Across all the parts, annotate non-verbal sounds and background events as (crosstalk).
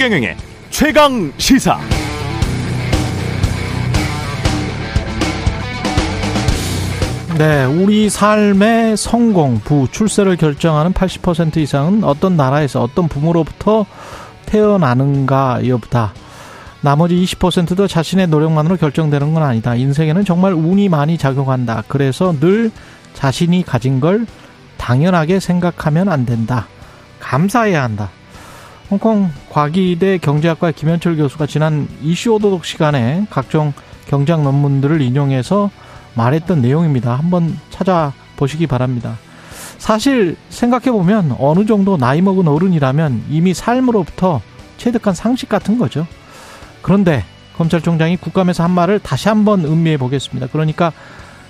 최경영의 최강 시사. 네, 우리 삶의 성공, 부, 출세를 결정하는 80% 이상은 어떤 나라에서 어떤 부모로부터 태어나는가 여부다. 나머지 20%도 자신의 노력만으로 결정되는 건 아니다. 인생에는 정말 운이 많이 작용한다. 그래서 늘 자신이 가진 걸 당연하게 생각하면 안 된다. 감사해야 한다. 홍콩 과기대 경제학과 김현철 교수가 지난 이슈 오도독 시간에 각종 경제학 논문들을 인용해서 말했던 내용입니다. 한번 찾아보시기 바랍니다. 사실 생각해보면 어느 정도 나이 먹은 어른이라면 이미 삶으로부터 체득한 상식 같은 거죠. 그런데 검찰총장이 국감에서 한 말을 다시 한번 음미해 보겠습니다. 그러니까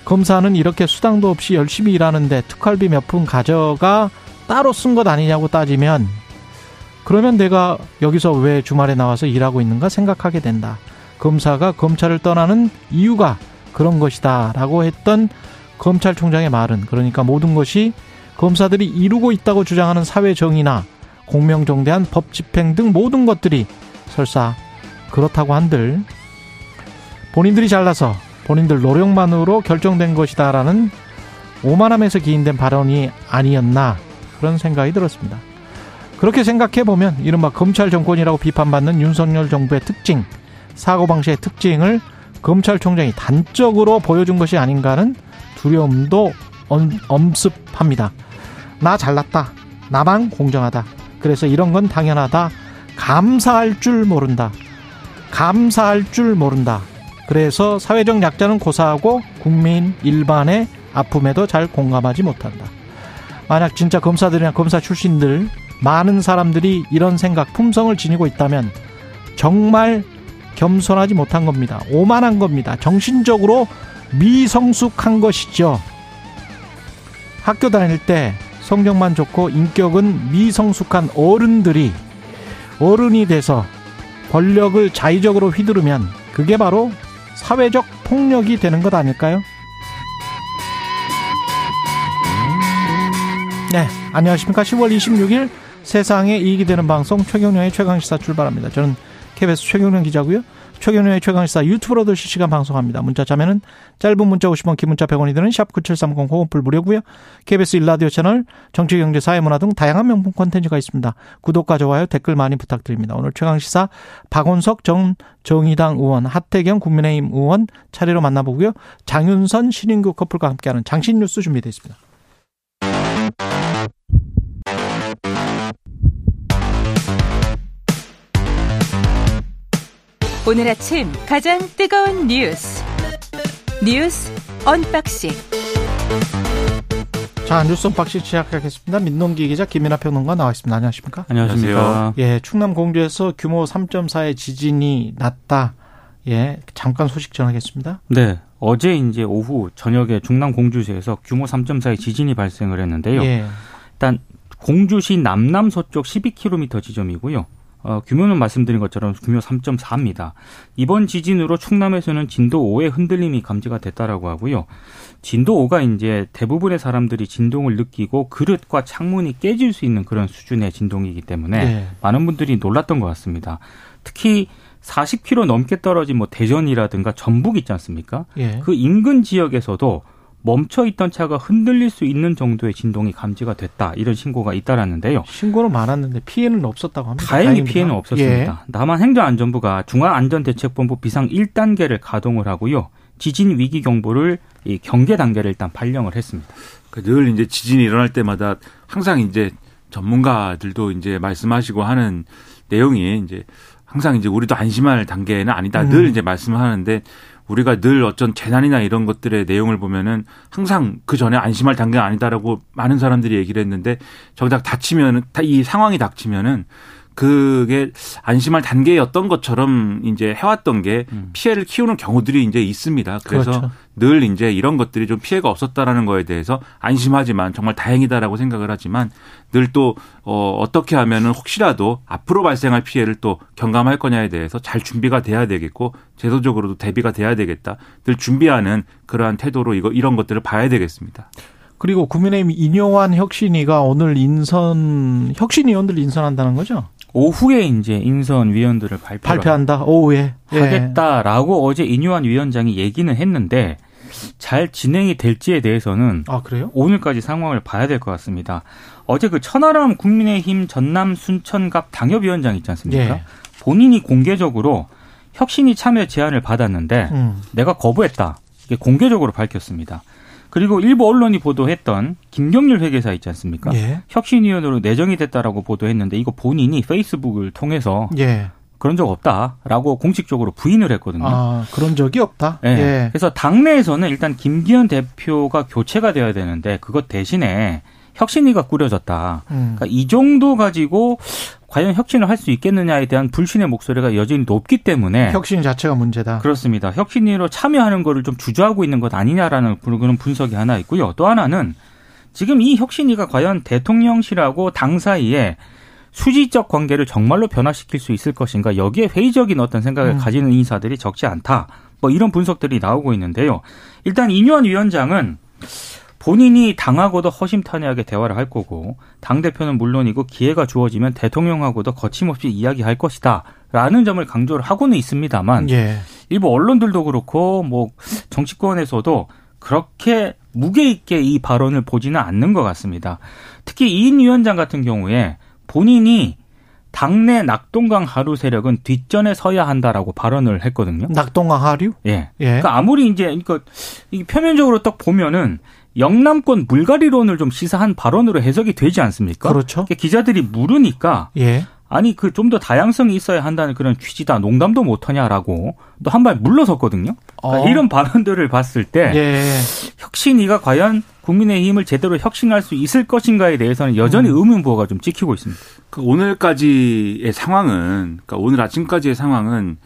검사는 이렇게 수당도 없이 열심히 일하는데 특활비 몇 푼 가져가 따로 쓴 것 아니냐고 따지면 그러면 내가 여기서 왜 주말에 나와서 일하고 있는가 생각하게 된다. 검사가 검찰을 떠나는 이유가 그런 것이다. 라고 했던 검찰총장의 말은 그러니까 모든 것이 검사들이 이루고 있다고 주장하는 사회 정의나 공명정대한 법 집행 등 모든 것들이 설사 그렇다고 한들 본인들이 잘나서 본인들 노력만으로 결정된 것이다라는 오만함에서 기인된 발언이 아니었나 그런 생각이 들었습니다. 그렇게 생각해 보면 이른바 검찰 정권이라고 비판받는 윤석열 정부의 특징, 사고방식의 특징을 검찰총장이 단적으로 보여준 것이 아닌가 하는 두려움도 엄 습합니다. 나 잘났다. 나만 공정하다. 그래서 이런 건 당연하다. 감사할 줄 모른다. 감사할 줄 모른다. 그래서 사회적 약자는 고사하고 국민 일반의 아픔에도 잘 공감하지 못한다. 만약 진짜 검사들이나 검사 출신들 많은 사람들이 이런 생각 품성을 지니고 있다면 정말 겸손하지 못한 겁니다. 오만한 겁니다. 정신적으로 미성숙한 것이죠. 학교 다닐 때 성적만 좋고 인격은 미성숙한 어른들이 어른이 돼서 권력을 자의적으로 휘두르면 그게 바로 사회적 폭력이 되는 것 아닐까요? 네, 안녕하십니까. 10월 26일 세상에 이익이 되는 방송 최경령의 최강시사 출발합니다. 저는 KBS 최경령 기자고요. 최경련의 최강시사 유튜브로도 실시간 방송합니다. 문자 자면은 짧은 문자 50원, 긴 문자 100원이 드는 샵 9730 호흡불 무료고요. KBS 일라디오 채널 정치, 경제, 사회문화 등 다양한 명품 콘텐츠가 있습니다. 구독과 좋아요, 댓글 많이 부탁드립니다. 오늘 최강시사 박원석 정, 정의당 의원, 하태경 국민의힘 의원 차례로 만나보고요. 장윤선 신인규 커플과 함께하는 장신 뉴스 준비되어 있습니다. 오늘 아침 가장 뜨거운 뉴스 뉴스 unboxing 자 뉴스 unboxing 시작하겠습니다. 민동기 기자 김민하 평론가 나와 있습니다. 안녕하십니까? 안녕하십니까? 예, 충남 공주에서 규모 3.4의 지진이 났다. 예, 잠깐 소식 전하겠습니다. 네. 어제 이제 오후 저녁에 충남 공주시에서 규모 3.4의 지진이 발생을 했는데요. 예. 일단 공주시 남남서쪽 12km 지점이고요. 어, 규모는 말씀드린 것처럼 규모 3.4입니다. 이번 지진으로 충남에서는 진도 5의 흔들림이 감지가 됐다라고 하고요. 진도 5가 이제 대부분의 사람들이 진동을 느끼고 그릇과 창문이 깨질 수 있는 그런 수준의 진동이기 때문에 네. 많은 분들이 놀랐던 것 같습니다. 특히 40km 넘게 떨어진 뭐 대전이라든가 전북 있지 않습니까? 예. 그 인근 지역에서도 멈춰 있던 차가 흔들릴 수 있는 정도의 진동이 감지가 됐다 이런 신고가 잇따랐는데요. 신고는 많았는데 피해는 없었다고 합니다. 다행히 다행입니다. 피해는 없었습니다. 예. 남한 행정안전부가 중앙안전대책본부 비상 1단계를 가동을 하고요. 지진 위기 경보를 이 경계 단계를 일단 발령을 했습니다. 그늘 이제 지진이 일어날 때마다 항상 이제 전문가들도 이제 말씀하시고 하는 내용이 이제 항상 이제 우리도 안심할 단계는 아니다. 음. 늘 이제 말씀을 하는데 우리가 늘 어쩐 재난이나 이런 것들의 내용을 보면은 항상 그 전에 안심할 단계가 아니다라고 많은 사람들이 얘기를 했는데 정작 닥치면은 이 상황이 닥치면은 그게 안심할 단계였던 것처럼 이제 해왔던 게 음. 피해를 키우는 경우들이 이제 있습니다. 그래서 그렇죠. 늘 이제 이런 것들이 좀 피해가 없었다라는 거에 대해서 안심하지만 정말 다행이다라고 생각을 하지만 늘 또 어, 어떻게 하면은 혹시라도 앞으로 발생할 피해를 또 경감할 거냐에 대해서 잘 준비가 돼야 되겠고 제도적으로도 대비가 돼야 되겠다. 늘 준비하는 그러한 태도로 이거 이런 것들을 봐야 되겠습니다. 그리고 국민의힘 인요한 혁신위가 오늘 인선 혁신위원들 인선한다는 거죠? 오후에 이제 인선 위원들을 발표한다. 오후에 예. 하겠다라고 어제 인유한 위원장이 얘기는 했는데 잘 진행이 될지에 대해서는 아 그래요? 오늘까지 상황을 봐야 될 것 같습니다. 어제 그 천하람 국민의힘 전남 순천갑 당협위원장 있지 않습니까? 예. 본인이 공개적으로 혁신이 참여 제안을 받았는데 음. 내가 거부했다. 이게 공개적으로 밝혔습니다. 그리고 일부 언론이 보도했던 김경률 회계사 있지 않습니까? 예. 혁신위원으로 내정이 됐다라고 보도했는데 이거 본인이 페이스북을 통해서 예. 그런 적 없다라고 공식적으로 부인을 했거든요. 아, 그런 적이 없다. 네. 예. 그래서 당내에서는 일단 김기현 대표가 교체가 되어야 되는데 그것 대신에 혁신위가 꾸려졌다. 음. 그러니까 이 정도 가지고 과연 혁신을 할 수 있겠느냐에 대한 불신의 목소리가 여전히 높기 때문에 혁신 자체가 문제다. 그렇습니다. 혁신위로 참여하는 거를 좀 주저하고 있는 것 아니냐라는 그런 분석이 하나 있고요. 또 하나는 지금 이 혁신위가 과연 대통령실하고 당 사이에 수지적 관계를 정말로 변화시킬 수 있을 것인가 여기에 회의적인 어떤 생각을 음. 가지는 인사들이 적지 않다. 뭐 이런 분석들이 나오고 있는데요. 일단 이뇨한 위원장은 본인이 당하고도 허심탄회하게 대화를 할 거고 당 대표는 물론이고 기회가 주어지면 대통령하고도 거침없이 이야기할 것이다. 라는 점을 강조를 하고는 있습니다만 예. 일부 언론들도 그렇고 뭐 정치권에서도 그렇게 무게 있게 이 발언을 보지는 않는 것 같습니다. 특히 이인 위원장 같은 경우에 본인이 당내 낙동강 하류 세력은 뒷전에 서야 한다라고 발언을 했거든요. 낙동강 하류? 예. 예. 그러니까 아무리 이제 그러니까 이 표면적으로 딱 보면은 영남권 물갈이론을 좀 시사한 발언으로 해석이 되지 않습니까? 그렇죠. 기자들이 물으니까 예. 아니 그 좀 더 다양성이 있어야 한다는 그런 취지다 농담도 못하냐라고 또 한 발 물러섰거든요. 그러니까 어. 이런 발언들을 봤을 때 예. 혁신이가 과연 국민의힘을 제대로 혁신할 수 있을 것인가에 대해서는 여전히 음. 의문부호가 좀 찍히고 있습니다. 그 오늘까지의 상황은 그러니까 오늘 아침까지의 상황은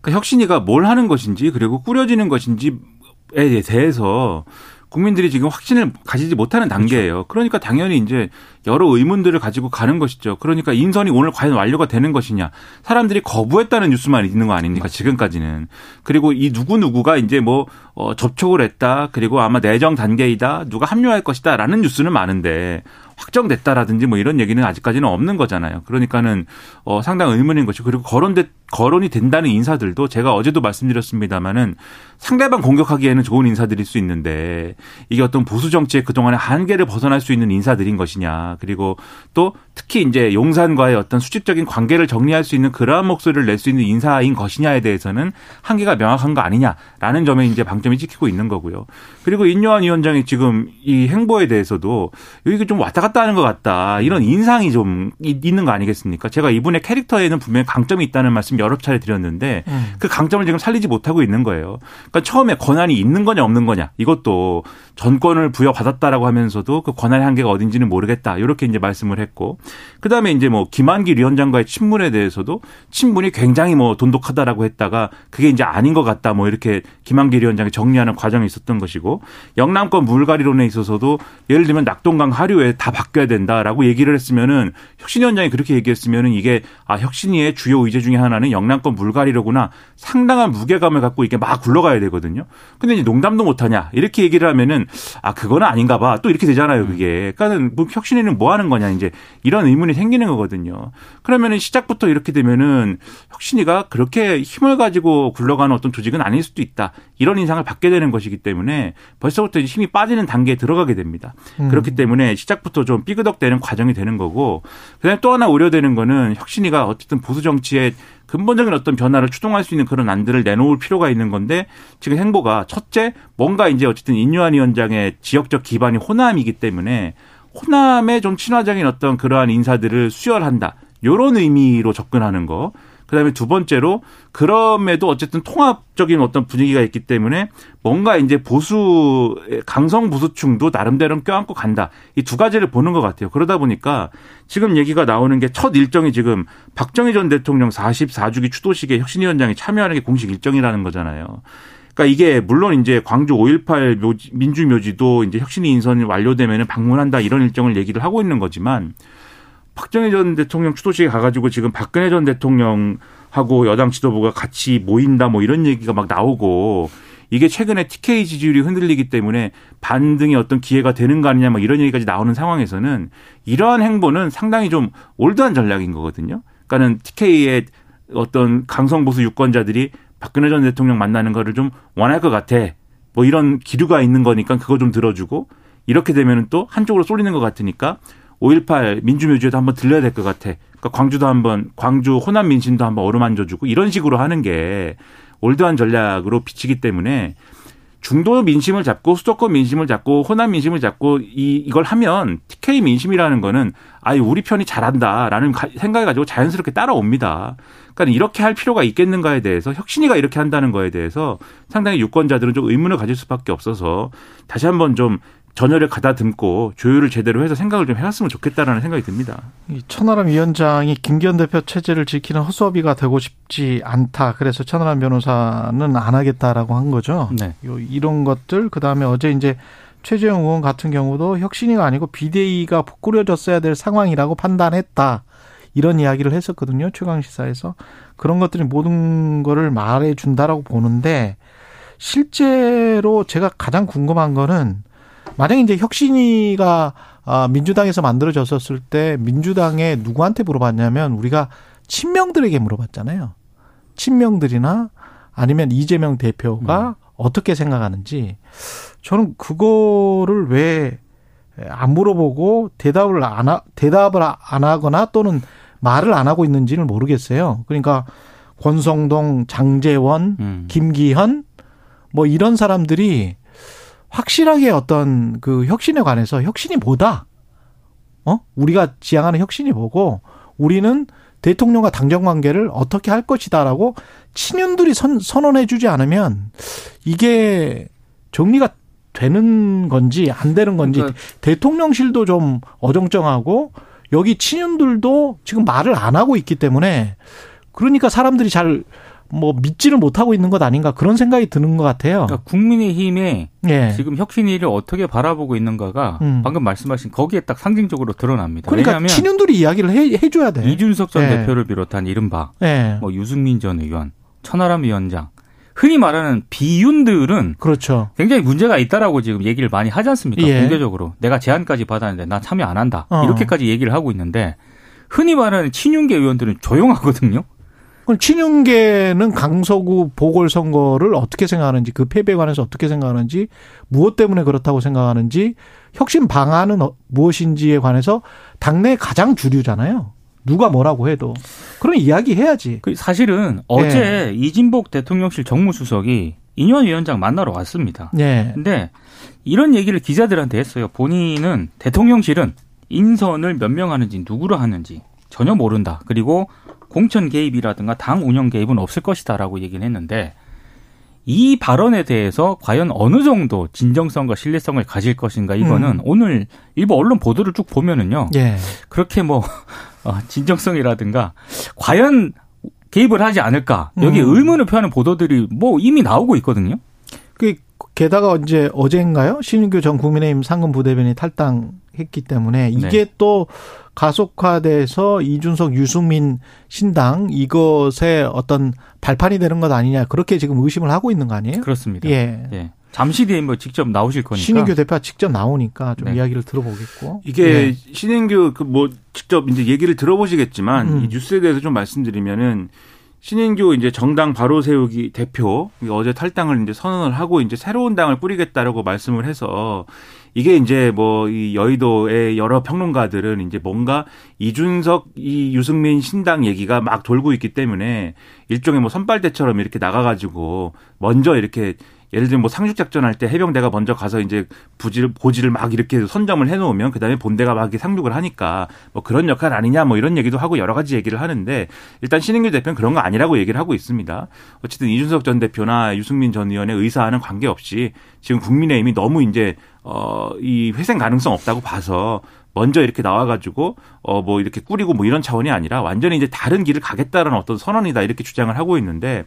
그러니까 혁신이가 뭘 하는 것인지 그리고 꾸려지는 것인지에 대해서 국민들이 지금 확신을 가지지 못하는 단계예요. 그렇죠. 그러니까 당연히 이제 여러 의문들을 가지고 가는 것이죠. 그러니까 인선이 오늘 과연 완료가 되는 것이냐. 사람들이 거부했다는 뉴스만 있는 거 아닙니까? 지금까지는. 그리고 이 누구누구가 이제 뭐, 어, 접촉을 했다. 그리고 아마 내정 단계이다. 누가 합류할 것이다. 라는 뉴스는 많은데 확정됐다라든지 뭐 이런 얘기는 아직까지는 없는 거잖아요. 그러니까는 어 상당 의문인 것이 그리고 거론돼 거론이 된다는 인사들도 제가 어제도 말씀드렸습니다마는 상대방 공격하기에는 좋은 인사들일 수 있는데 이게 어떤 보수 정치의 그동안의 한계를 벗어날 수 있는 인사들인 것이냐. 그리고 또 특히 이제 용산과의 어떤 수직적인 관계를 정리할 수 있는 그러한 목소리를 낼 수 있는 인사인 것이냐에 대해서는 한계가 명확한 거 아니냐라는 점에 이제 방점이 찍히고 있는 거고요. 그리고 인요한 위원장이 지금 이 행보에 대해서도 여기 좀 왔다 갔다 하는 것 같다. 이런 인상이 좀 있는 거 아니겠습니까? 제가 이분의 캐릭터에는 분명히 강점이 있다는 말씀 여러 차례 드렸는데 음. 그 강점을 지금 살리지 못하고 있는 거예요. 그러니까 처음에 권한이 있는 거냐 없는 거냐 이것도 전권을 부여받았다라고 하면서도 그 권한의 한계가 어딘지는 모르겠다. 이렇게 이제 말씀을 했고 그다음에 이제 뭐 김한길 위원장과의 친문에 대해서도 친문이 굉장히 뭐 돈독하다라고 했다가 그게 이제 아닌 것 같다. 뭐 이렇게 김한길 위원장이 정리하는 과정이 있었던 것이고 영남권 물갈이론에 있어서도 예를 들면 낙동강 하류에 다 바뀌어야 된다라고 얘기를 했으면은 혁신 위원장이 그렇게 얘기했으면은 이게 아 혁신위의 주요 의제 중에 하나는 영남권 물갈이로구나 상당한 무게감을 갖고 이게 막 굴러가야 되거든요. 근데 이제 농담도 못하냐 이렇게 얘기를 하면은 아 그거는 아닌가 봐 또 이렇게 되잖아요 그게. 그러니까는 뭐 혁신위는 뭐 하는 거냐 이제 이런 의문이 생기는 거거든요. 그러면은 시작부터 이렇게 되면은 혁신위가 그렇게 힘을 가지고 굴러가는 어떤 조직은 아닐 수도 있다 이런 인상을 받게 되는 것이기 때문에 벌써부터 힘이 빠지는 단계에 들어가게 됩니다. 음. 그렇기 때문에 시작부터 좀 삐그덕대는 과정이 되는 거고 그다음에 또 하나 우려되는 거는 혁신위가 어쨌든 보수 정치에 근본적인 어떤 변화를 추동할 수 있는 그런 안들을 내놓을 필요가 있는 건데 지금 행보가 첫째 뭔가 이제 어쨌든 인유한 위원장의 지역적 기반이 호남이기 때문에 호남의 좀 친화적인 어떤 그러한 인사들을 수혈한다. 요런 의미로 접근하는 거. 그다음에 두 번째로 그럼에도 어쨌든 통합적인 어떤 분위기가 있기 때문에 뭔가 이제 보수 강성 보수층도 나름대로 껴안고 간다. 이 두 가지를 보는 것 같아요. 그러다 보니까 지금 얘기가 나오는 게 첫 일정이 지금 박정희 전 대통령 44주기 추도식에 혁신위원장이 참여하는 게 공식 일정이라는 거잖아요. 그러니까 이게 물론 이제 광주 5.18 묘지, 민주묘지도 이제 혁신위 인선이 완료되면 방문한다 이런 일정을 얘기를 하고 있는 거지만 박정희 전 대통령 추도식에 가가지고 지금 박근혜 전 대통령하고 여당 지도부가 같이 모인다 뭐 이런 얘기가 막 나오고 이게 최근에 TK 지지율이 흔들리기 때문에 반등의 어떤 기회가 되는 거 아니냐 막 이런 얘기까지 나오는 상황에서는 이러한 행보는 상당히 좀 올드한 전략인 거거든요. 그러니까는 TK의 어떤 강성 보수 유권자들이 박근혜 전 대통령 만나는 거를 좀 원할 것 같아. 뭐 이런 기류가 있는 거니까 그거 좀 들어주고 이렇게 되면은 또 한쪽으로 쏠리는 것 같으니까 5.18 민주묘지에도 한번 들려야 될 것 같아. 그러니까 광주도 한번 광주 호남 민심도 한번 어루만져주고 이런 식으로 하는 게 올드한 전략으로 비치기 때문에 중도 민심을 잡고 수도권 민심을 잡고 호남 민심을 잡고 이 이걸 하면 TK 민심이라는 거는 아이 우리 편이 잘한다라는 생각을 가지고 자연스럽게 따라옵니다. 그러니까 이렇게 할 필요가 있겠는가에 대해서 혁신이가 이렇게 한다는 거에 대해서 상당히 유권자들은 좀 의문을 가질 수밖에 없어서 다시 한번 좀 전열을 가다듬고 조율을 제대로 해서 생각을 좀 해왔으면 좋겠다라는 생각이 듭니다. 천하람 위원장이 김기현 대표 체제를 지키는 허수아비가 되고 싶지 않다. 그래서 천하람 변호사는 안 하겠다라고 한 거죠. 네. 이런 것들 그다음에 어제 이제 최재형 의원 같은 경우도 혁신이가 아니고 비대위가 꾸려졌어야 될 상황이라고 판단했다. 이런 이야기를 했었거든요. 최강 시사에서. 그런 것들이 모든 거를 말해 준다라고 보는데 실제로 제가 가장 궁금한 거는 만약에 이제 혁신이가 아, 민주당에서 만들어졌었을 때 민주당에 누구한테 물어봤냐면 우리가 친명들에게 물어봤잖아요. 친명들이나 아니면 이재명 대표가 음. 어떻게 생각하는지 저는 그거를 왜 안 물어보고 대답을 안 하, 대답을 안 하거나 또는 말을 안 하고 있는지는 모르겠어요. 그러니까 권성동, 장재원, 음. 김기현 뭐 이런 사람들이 확실하게 어떤 그 혁신에 관해서 혁신이 뭐다? 어? 우리가 지향하는 혁신이 뭐고 우리는 대통령과 당정 관계를 어떻게 할 것이다라고 친윤들이 선, 선언해 주지 않으면 이게 정리가 되는 건지 안 되는 건지 그러니까 대통령실도 좀 어정쩡하고 여기 친윤들도 지금 말을 안 하고 있기 때문에 그러니까 사람들이 잘 뭐 믿지를 못하고 있는 것 아닌가 그런 생각이 드는 것 같아요. 그러니까 국민의힘의 예. 지금 혁신위를 어떻게 바라보고 있는가가 음. 방금 말씀하신 거기에 딱 상징적으로 드러납니다. 그러니까 왜냐하면 친윤들이 이야기를 해, 해줘야 돼. 이준석 전 예. 대표를 비롯한 이른바 예. 뭐 유승민 전 의원, 천하람 위원장 흔히 말하는 비윤들은 그렇죠. 굉장히 문제가 있다라고 지금 얘기를 많이 하지 않습니까? 예. 공개적으로 내가 제안까지 받았는데 나 참여 안 한다 어. 이렇게까지 얘기를 하고 있는데 흔히 말하는 친윤계 의원들은 조용하거든요. 그럼 친윤계는 강서구 보궐선거를 어떻게 생각하는지 그 패배에 관해서 어떻게 생각하는지 무엇 때문에 그렇다고 생각하는지 혁신 방안은 어, 무엇인지에 관해서 당내 가장 주류잖아요. 누가 뭐라고 해도 그런 이야기 해야지. 그 사실은 어제 네. 이진복 대통령실 정무수석이 인현 위원장 만나러 왔습니다. 네. 근데 이런 얘기를 기자들한테 했어요. 본인은 대통령실은 인선을 몇 명 하는지 누구로 하는지 전혀 모른다. 그리고 공천 개입이라든가 당 운영 개입은 없을 것이다라고 얘기를 했는데 이 발언에 대해서 과연 어느 정도 진정성과 신뢰성을 가질 것인가 이거는 음. 오늘 일부 언론 보도를 쭉 보면은요. 예. 그렇게 뭐 (laughs) 어, 진정성이라든가 과연 개입을 하지 않을까 여기 음. 의문을 표하는 보도들이 뭐 이미 나오고 있거든요. 그 게다가 이제 어제인가요? 신인규 전 국민의힘 상근 부대변이 탈당했기 때문에 이게 네. 또 가속화돼서 이준석 유승민 신당 이것의 어떤 발판이 되는 것 아니냐 그렇게 지금 의심을 하고 있는 거 아니에요? 그렇습니다. 예. 예. 잠시 뒤에 뭐 직접 나오실 거니까 신인규 대표가 직접 나오니까 좀 네. 이야기를 들어보겠고 이게 예. 신인규 그 뭐 직접 이제 얘기를 들어보시겠지만 음. 이 뉴스에 대해서 좀 말씀드리면은 신인규 이제 정당 바로 세우기 대표 어제 탈당을 이제 선언을 하고 이제 새로운 당을 꾸리겠다라고 말씀을 해서 이게 이제 뭐 이 여의도의 여러 평론가들은 이제 뭔가 이준석 이 유승민 신당 얘기가 막 돌고 있기 때문에 일종의 뭐 선발대처럼 이렇게 나가가지고 먼저 이렇게 예를 들면 뭐 상륙 작전 할 때 해병대가 먼저 가서 이제 부지를 고지를 막 이렇게 선점을 해 놓으면 그다음에 본대가 막 이렇게 상륙을 하니까 뭐 그런 역할 아니냐 뭐 이런 얘기도 하고 여러 가지 얘기를 하는데 일단 신인규 대표는 그런 거 아니라고 얘기를 하고 있습니다. 어쨌든 이준석 전 대표나 유승민 전 의원의 의사와는 관계없이 지금 국민의힘이 너무 이제 어 이 회생 가능성 없다고 봐서 먼저 이렇게 나와가지고 어 뭐 이렇게 꾸리고 뭐 이런 차원이 아니라 완전히 이제 다른 길을 가겠다는 어떤 선언이다 이렇게 주장을 하고 있는데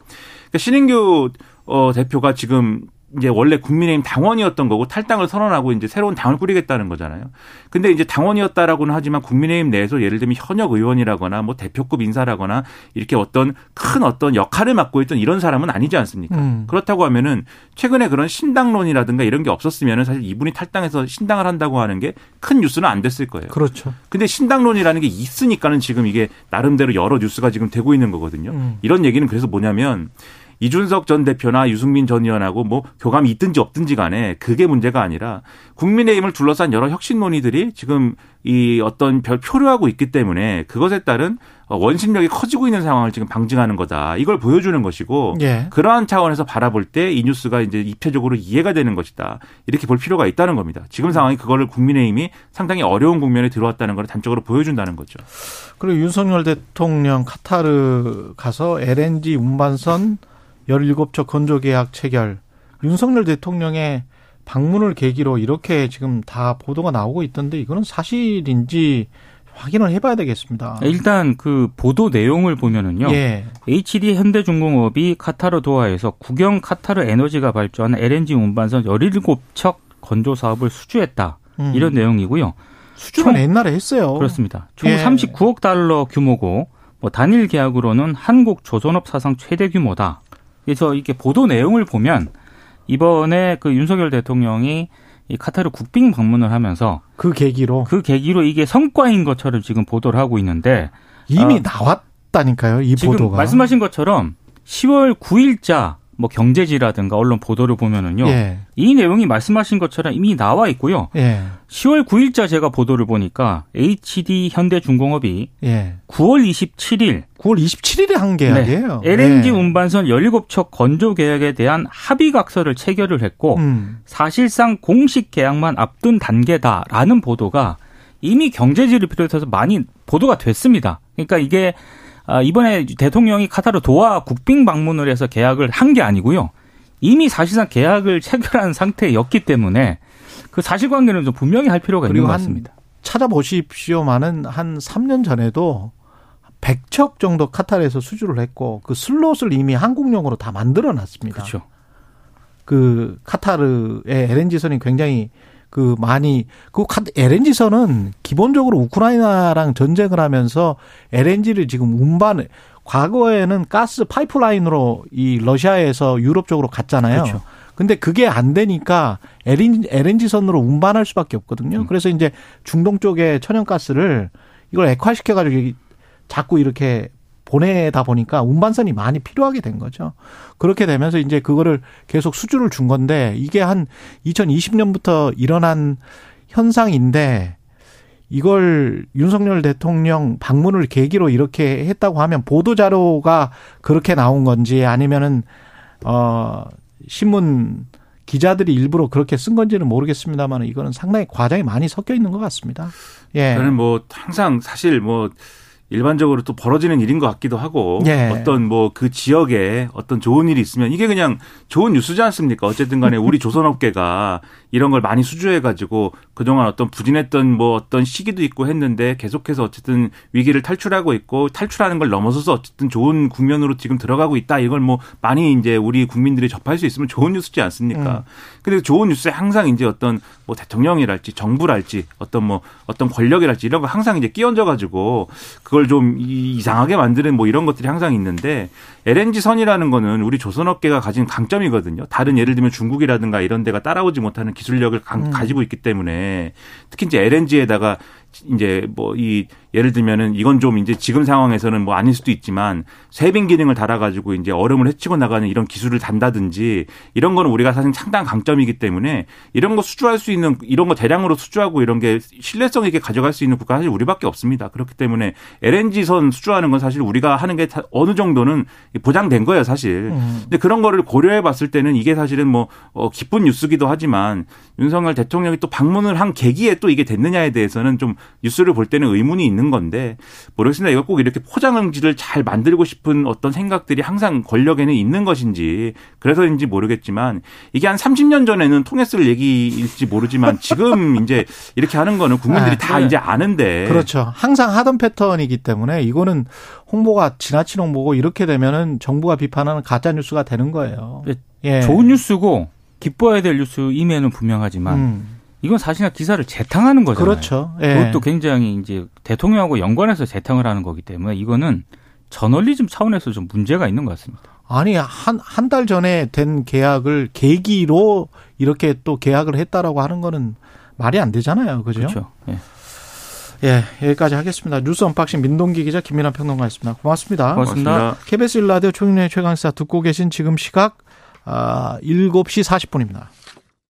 그러니까 신인규 어, 대표가 지금 이제 원래 국민의힘 당원이었던 거고 탈당을 선언하고 이제 새로운 당을 꾸리겠다는 거잖아요. 근데 이제 당원이었다라고는 하지만 국민의힘 내에서 예를 들면 현역 의원이라거나 뭐 대표급 인사라거나 이렇게 어떤 큰 어떤 역할을 맡고 있던 이런 사람은 아니지 않습니까? 음. 그렇다고 하면은 최근에 그런 신당론이라든가 이런 게 없었으면은 사실 이분이 탈당해서 신당을 한다고 하는 게 큰 뉴스는 안 됐을 거예요. 그렇죠. 근데 신당론이라는 게 있으니까는 지금 이게 나름대로 여러 뉴스가 지금 되고 있는 거거든요. 음. 이런 얘기는 그래서 뭐냐면 이준석 전 대표나 유승민 전 의원하고 뭐 교감이 있든지 없든지 간에 그게 문제가 아니라 국민의힘을 둘러싼 여러 혁신 논의들이 지금 이 어떤 별 표류하고 있기 때문에 그것에 따른 원심력이 커지고 있는 상황을 지금 방증하는 거다. 이걸 보여주는 것이고 예. 그러한 차원에서 바라볼 때 이 뉴스가 이제 입체적으로 이해가 되는 것이다. 이렇게 볼 필요가 있다는 겁니다. 지금 상황이 그거를 국민의힘이 상당히 어려운 국면에 들어왔다는 걸 단적으로 보여준다는 거죠. 그리고 윤석열 대통령 카타르 가서 LNG 운반선 17척 건조 계약 체결. 윤석열 대통령의 방문을 계기로 이렇게 지금 다 보도가 나오고 있던데 이거는 사실인지 확인을 해봐야 되겠습니다. 일단 그 보도 내용을 보면은요. 예. HD 현대중공업이 카타르 도하에서 국영 카타르 에너지가 발주하는 LNG 운반선 17척 건조 사업을 수주했다. 음. 이런 내용이고요. 수주는 옛날에 했어요. 그렇습니다. 총 예. 39억 달러 규모고 뭐 단일 계약으로는 한국 조선업 사상 최대 규모다. 그래서 이렇게 보도 내용을 보면 이번에 그 윤석열 대통령이 이 카타르 국빈 방문을 하면서 그 계기로? 그 계기로 이게 성과인 것처럼 지금 보도를 하고 있는데 이미 어, 나왔다니까요 이 보도가. 말씀하신 것처럼 10월 9일자 뭐 경제지라든가 언론 보도를 보면은요. 예. 이 내용이 말씀하신 것처럼 이미 나와 있고요. 예. 10월 9일자 제가 보도를 보니까 HD 현대중공업이 예. 9월 27일 9월 27일에 한 계약이에요. 네. LNG 예. 운반선 17척 건조 계약에 대한 합의 각서를 체결을 했고 음. 사실상 공식 계약만 앞둔 단계다라는 보도가 이미 경제지를 비롯해서 많이 보도가 됐습니다. 그러니까 이게 아, 이번에 대통령이 카타르 도하 국빈 방문을 해서 계약을 한 게 아니고요. 이미 사실상 계약을 체결한 상태였기 때문에 그 사실관계는 좀 분명히 할 필요가 있는 것 같습니다. 찾아보십시오만은 한 3년 전에도 100척 정도 카타르에서 수주를 했고 그 슬롯을 이미 한국용으로 다 만들어 놨습니다. 그렇죠. 그 카타르의 LNG선이 굉장히 그 많이 그 LNG선은 기본적으로 우크라이나랑 전쟁을 하면서 LNG를 지금 운반 과거에는 가스 파이프라인으로 이 러시아에서 유럽 쪽으로 갔잖아요. 그렇죠. 근데 그게 안 되니까 LNG 선으로 운반할 수밖에 없거든요. 음. 그래서 이제 중동 쪽에 천연가스를 이걸 액화시켜 가지고 자꾸 이렇게 보내다 보니까 운반선이 많이 필요하게 된 거죠. 그렇게 되면서 이제 그거를 계속 수주를 준 건데 이게 한 2020년부터 일어난 현상인데 이걸 윤석열 대통령 방문을 계기로 이렇게 했다고 하면 보도 자료가 그렇게 나온 건지 아니면은 어 신문 기자들이 일부러 그렇게 쓴 건지는 모르겠습니다만 이거는 상당히 과장이 많이 섞여 있는 것 같습니다. 예. 저는 뭐 항상 사실 뭐 일반적으로 또 벌어지는 일인 것 같기도 하고 예. 어떤 뭐 그 지역에 어떤 좋은 일이 있으면 이게 그냥 좋은 뉴스지 않습니까? 어쨌든 간에 우리 조선업계가 이런 걸 많이 수주해 가지고 그동안 어떤 부진했던 뭐 어떤 시기도 있고 했는데 계속해서 어쨌든 위기를 탈출하고 있고 탈출하는 걸 넘어서서 어쨌든 좋은 국면으로 지금 들어가고 있다. 이걸 뭐 많이 이제 우리 국민들이 접할 수 있으면 좋은 뉴스지 않습니까? 음. 근데 좋은 뉴스에 항상 이제 어떤 뭐 대통령이랄지 정부랄지 어떤 뭐 어떤 권력이랄지 이런 거 항상 이제 끼얹어 가지고 그걸 좀 이상하게 만드는 뭐 이런 것들이 항상 있는데 LNG 선이라는 거는 우리 조선업계가 가진 강점이거든요. 다른 예를 들면 중국이라든가 이런 데가 따라오지 못하는 기 술력을 음. 가지고 있기 때문에 특히 이제 LNG에다가 이제 뭐 이 예를 들면은 이건 좀 이제 지금 상황에서는 뭐 아닐 수도 있지만 세빙 기능을 달아가지고 이제 얼음을 헤치고 나가는 이런 기술을 단다든지 이런 거는 우리가 사실 상당한 강점이기 때문에 이런 거 수주할 수 있는 이런 거 대량으로 수주하고 이런 게 신뢰성 있게 가져갈 수 있는 국가 사실 우리밖에 없습니다. 그렇기 때문에 LNG선 수주하는 건 사실 우리가 하는 게 어느 정도는 보장된 거예요, 사실. 음. 근데 그런 거를 고려해 봤을 때는 이게 사실은 뭐 어, 기쁜 뉴스기도 하지만 윤석열 대통령이 또 방문을 한 계기에 또 이게 됐느냐에 대해서는 좀 뉴스를 볼 때는 의문이 있는 건데 모르겠습니다. 이걸 꼭 이렇게 포장지를 잘 만들고 싶은 어떤 생각들이 항상 권력에는 있는 것인지 그래서인지 모르겠지만 이게 한 30년 전에는 통했을 얘기일지 모르지만 지금 (laughs) 이제 이렇게 하는 거는 국민들이 네, 다 네. 이제 아는데 그렇죠. 항상 하던 패턴이기 때문에 이거는 홍보가 지나친 홍보고 이렇게 되면은 정부가 비판하는 가짜 뉴스가 되는 거예요. 예. 좋은 뉴스고 기뻐해야 될 뉴스 임에는 분명하지만 음. 이건 사실은 기사를 재탕하는 거잖아요. 그렇죠. 예. 그것도 굉장히 이제 대통령하고 연관해서 재탕을 하는 거기 때문에 이거는 저널리즘 차원에서 좀 문제가 있는 것 같습니다. 아니 한 한 달 전에 된 계약을 계기로 이렇게 또 계약을 했다라고 하는 거는 말이 안 되잖아요. 그죠? 그렇죠. 예. 예, 여기까지 하겠습니다. 뉴스 unboxing 민동기 기자 김민하 평론가였습니다. 고맙습니다. 고맙습니다. 고맙습니다. KBS 일라디오 총영의 최강사 듣고 계신 지금 시각 아, 7시 40분입니다.